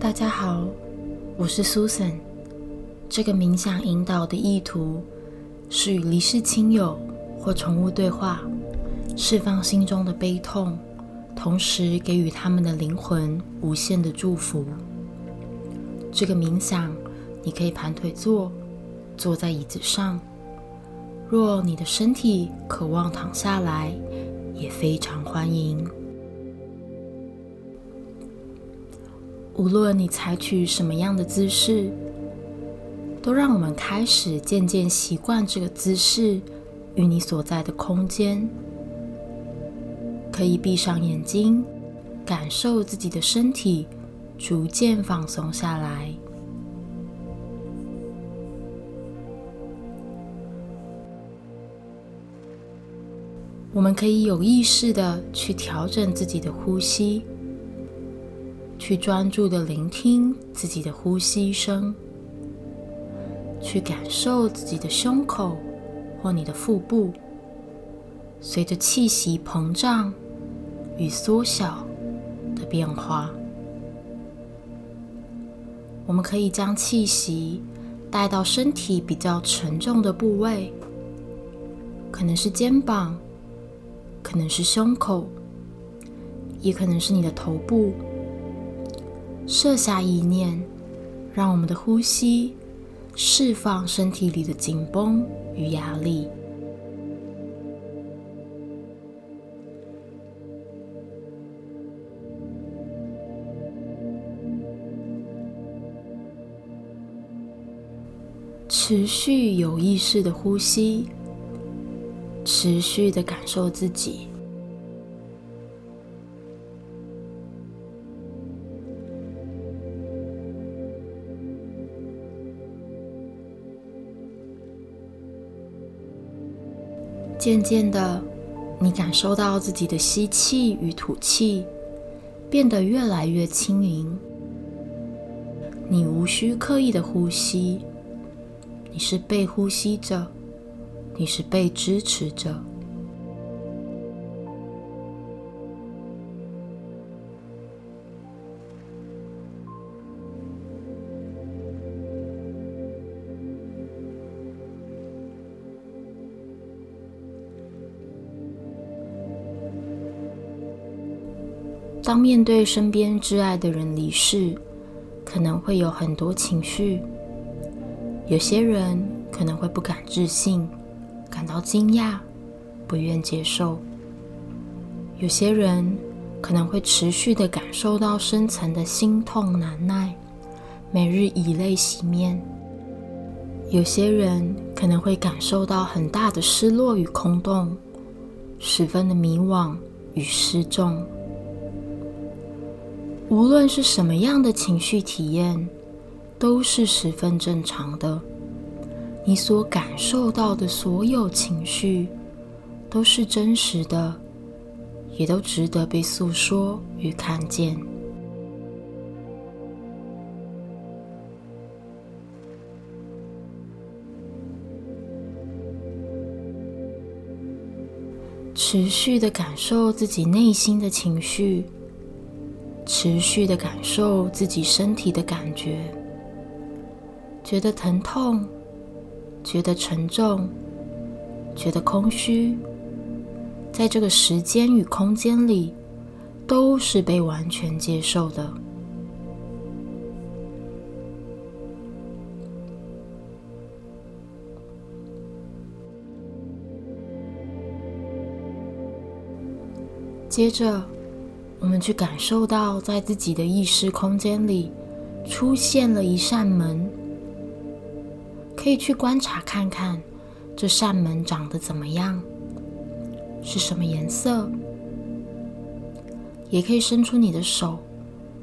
大家好，我是 Susan。这个冥想引导的意图是与离世亲友或宠物对话，释放心中的悲痛，同时给予他们的灵魂无限的祝福。这个冥想，你可以盘腿坐，坐在椅子上。若你的身体渴望躺下来，也非常欢迎。无论你采取什么样的姿势，都让我们开始渐渐习惯这个姿势与你所在的空间。可以闭上眼睛，感受自己的身体逐渐放松下来。我们可以有意识的去调整自己的呼吸，去专注的聆听自己的呼吸声，去感受自己的胸口或你的腹部随着气息膨胀与缩小的变化。我们可以将气息带到身体比较沉重的部位，可能是肩膀。可能是胸口，也可能是你的头部。设下意念，让我们的呼吸释放身体里的紧绷与压力，持续有意识的呼吸。持续的感受自己，渐渐的，你感受到自己的吸气与吐气变得越来越轻盈。你无需刻意的呼吸，你是被呼吸着。你是被支持着，面对身边挚爱的人离世，可能会有很多情绪。有些人可能会不敢置信。感到惊讶，不愿接受。有些人可能会持续的感受到深层的心痛难耐，每日以泪洗面。有些人可能会感受到很大的失落与空洞，十分的迷惘与失重。无论是什么样的情绪体验，都是十分正常的。你所感受到的所有情绪，都是真实的，也都值得被诉说与看见。持续的感受自己内心的情绪，持续的感受自己身体的感觉，觉得疼痛。觉得沉重，觉得空虚，在这个时间与空间里，都是被完全接受的。接着，我们去感受到，在自己的意识空间里，出现了一扇门。可以去观察看看，这扇门长得怎么样，是什么颜色？也可以伸出你的手，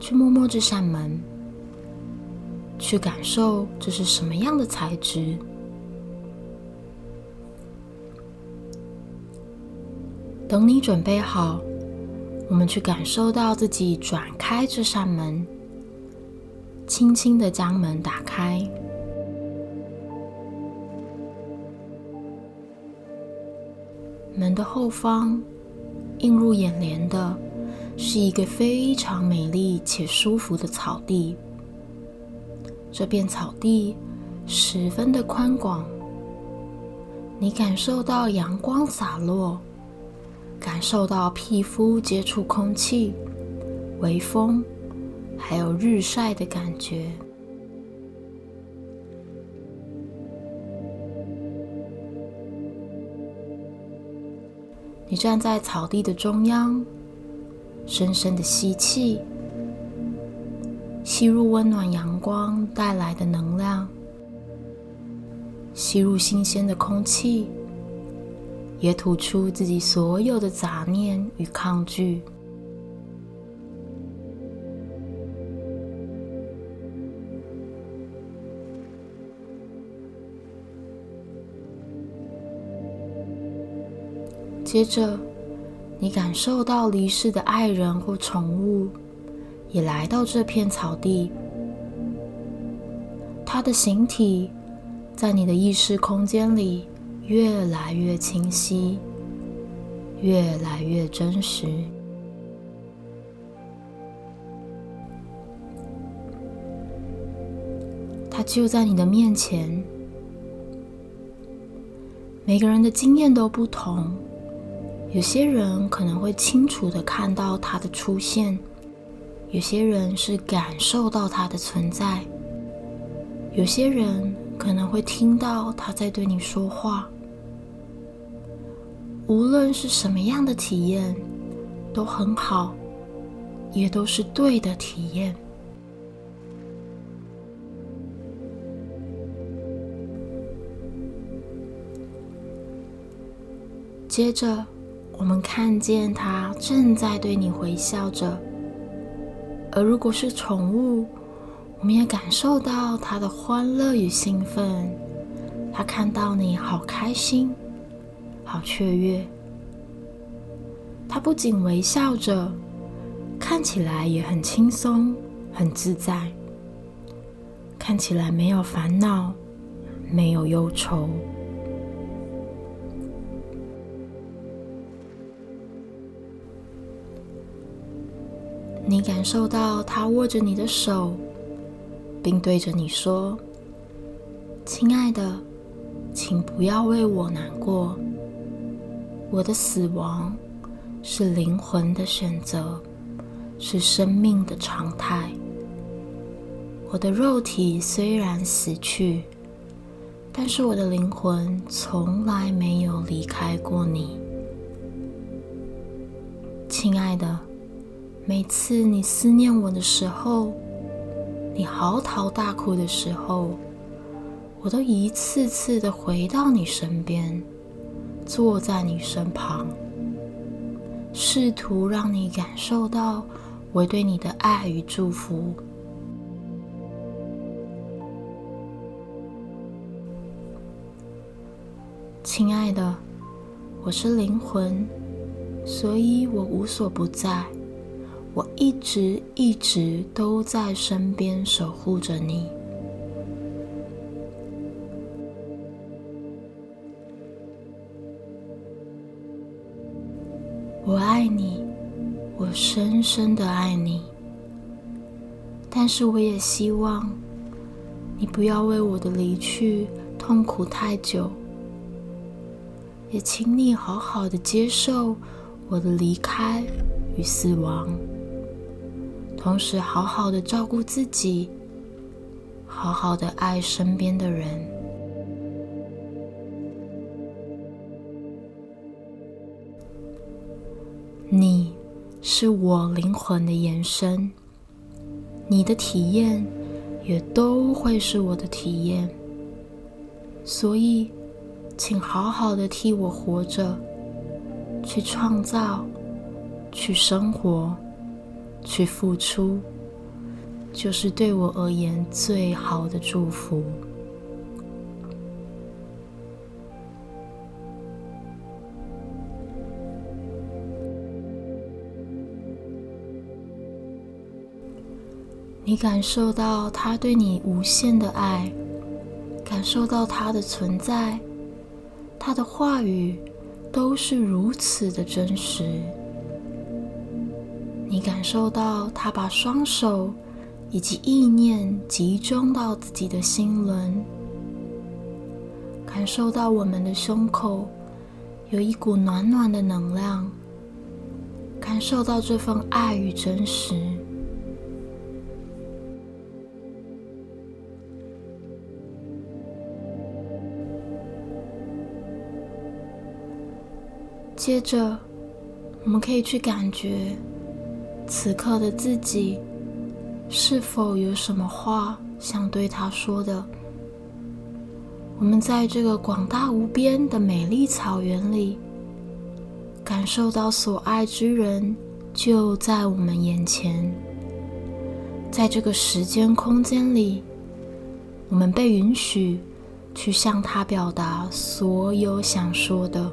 去摸摸这扇门，去感受这是什么样的材质。等你准备好，我们去感受到自己转开这扇门，轻轻的将门打开。门的后方，映入眼帘的是一个非常美丽且舒服的草地。这片草地十分的宽广，你感受到阳光洒落，感受到皮肤接触空气、微风，还有日晒的感觉。你站在草地的中央，深深的吸气。吸入温暖阳光带来的能量，吸入新鲜的空气，也吐出自己所有的杂念与抗拒。接着，你感受到离世的爱人或宠物。也来到这片草地，它的形体在你的意识空间里越来越清晰，越来越真实。它就在你的面前。每个人的经验都不同，有些人可能会清楚的看到它的出现。有些人是感受到它的存在，有些人可能会听到他在对你说话。无论是什么样的体验，都很好，也都是对的体验。接着，我们看见他正在对你微笑着。而如果是宠物，我们也感受到他的欢乐与兴奋。他看到你好开心，好雀跃。他不仅微笑着，看起来也很轻松、很自在，看起来没有烦恼，没有忧愁。你感受到他握着你的手，并对着你说：“亲爱的，请不要为我难过。我的死亡是灵魂的选择，是生命的常态。我的肉体虽然死去，但是我的灵魂从来没有离开过你，亲爱的。”每次你思念我的时候，你嚎啕大哭的时候，我都一次次的回到你身边，坐在你身旁，试图让你感受到我对你的爱与祝福。亲爱的，我是灵魂，所以我无所不在。我一直一直都在身边守护着你。我爱你，我深深的爱你。但是我也希望你不要为我的离去痛苦太久，也请你好好的接受我的离开与死亡。同时，好好的照顾自己，好好的爱身边的人。你是我灵魂的延伸，你的体验也都会是我的体验。所以，请好好的替我活着，去创造，去生活。去付出，就是对我而言最好的祝福。你感受到他对你无限的爱，感受到他的存在，他的话语都是如此的真实。你感受到他把双手以及意念集中到自己的心轮，感受到我们的胸口有一股暖暖的能量，感受到这份爱与真实。接着，我们可以去感觉此刻的自己是否有什么话想对他说的。我们在这个广大无边的美丽草原里，感受到所爱之人就在我们眼前。在这个时间空间里，我们被允许去向他表达所有想说的。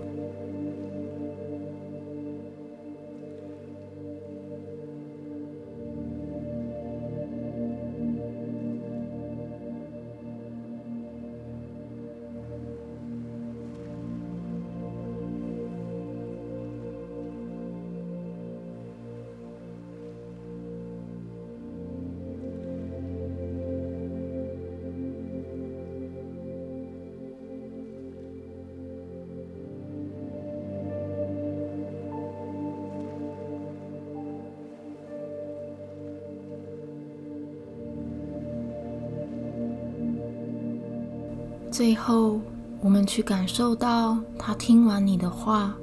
最后，我们去感受到他听完你的话，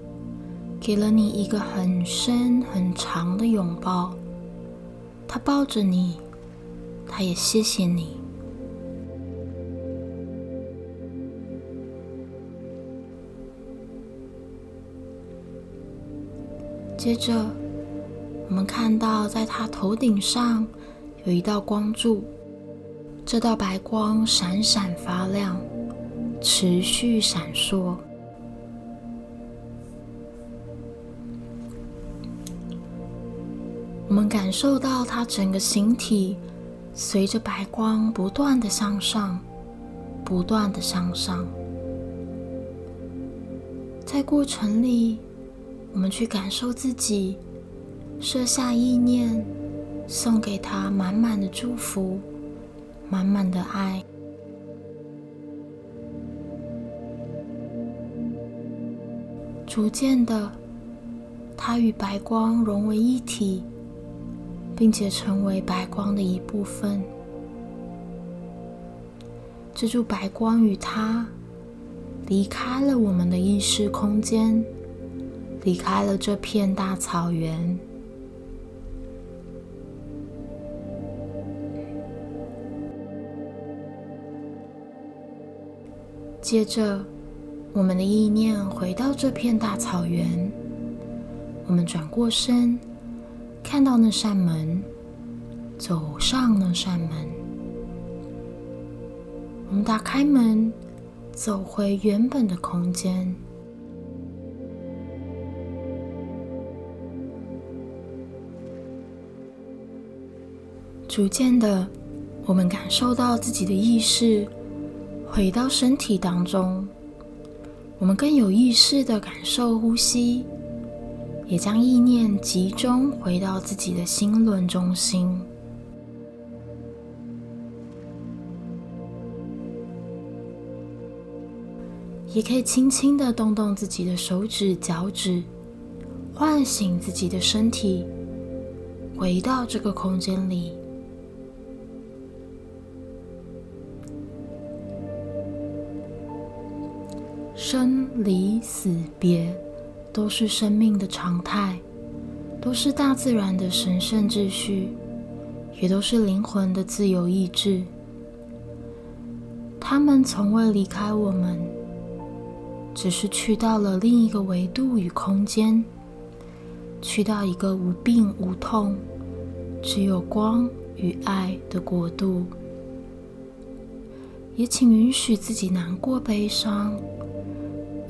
给了你一个很深很长的拥抱。他抱着你，他也谢谢你。接着，我们看到在他头顶上有一道光柱，这道白光闪闪发亮。持续闪烁，我们感受到它整个形体随着白光不断的向上，不断的向上。在过程里，我们去感受自己，设下意念，送给他满满的祝福，满满的爱。逐渐的，它与白光融为一体，并且成为白光的一部分。这束白光与它离开了我们的意识空间，离开了这片大草原。接着。我们的意念回到这片大草原，我们转过身，看到那扇门，走上那扇门。我们打开门，走回原本的空间。逐渐的，我们感受到自己的意识回到身体当中。我们更有意识的感受呼吸，也将意念集中回到自己的心轮中心。也可以轻轻的动动自己的手指、脚趾，唤醒自己的身体，回到这个空间里。生离死别都是生命的常态，都是大自然的神圣秩序，也都是灵魂的自由意志。他们从未离开我们，只是去到了另一个维度与空间，去到一个无病无痛、只有光与爱的国度。也请允许自己难过、悲伤。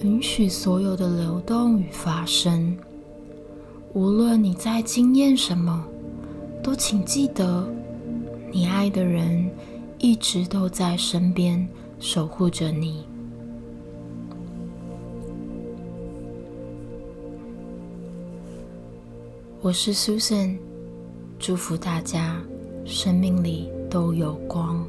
允许所有的流动与发生。无论你在经验什么，都请记得，你爱的人一直都在身边守护着你。我是 Susan，祝福大家生命里都有光。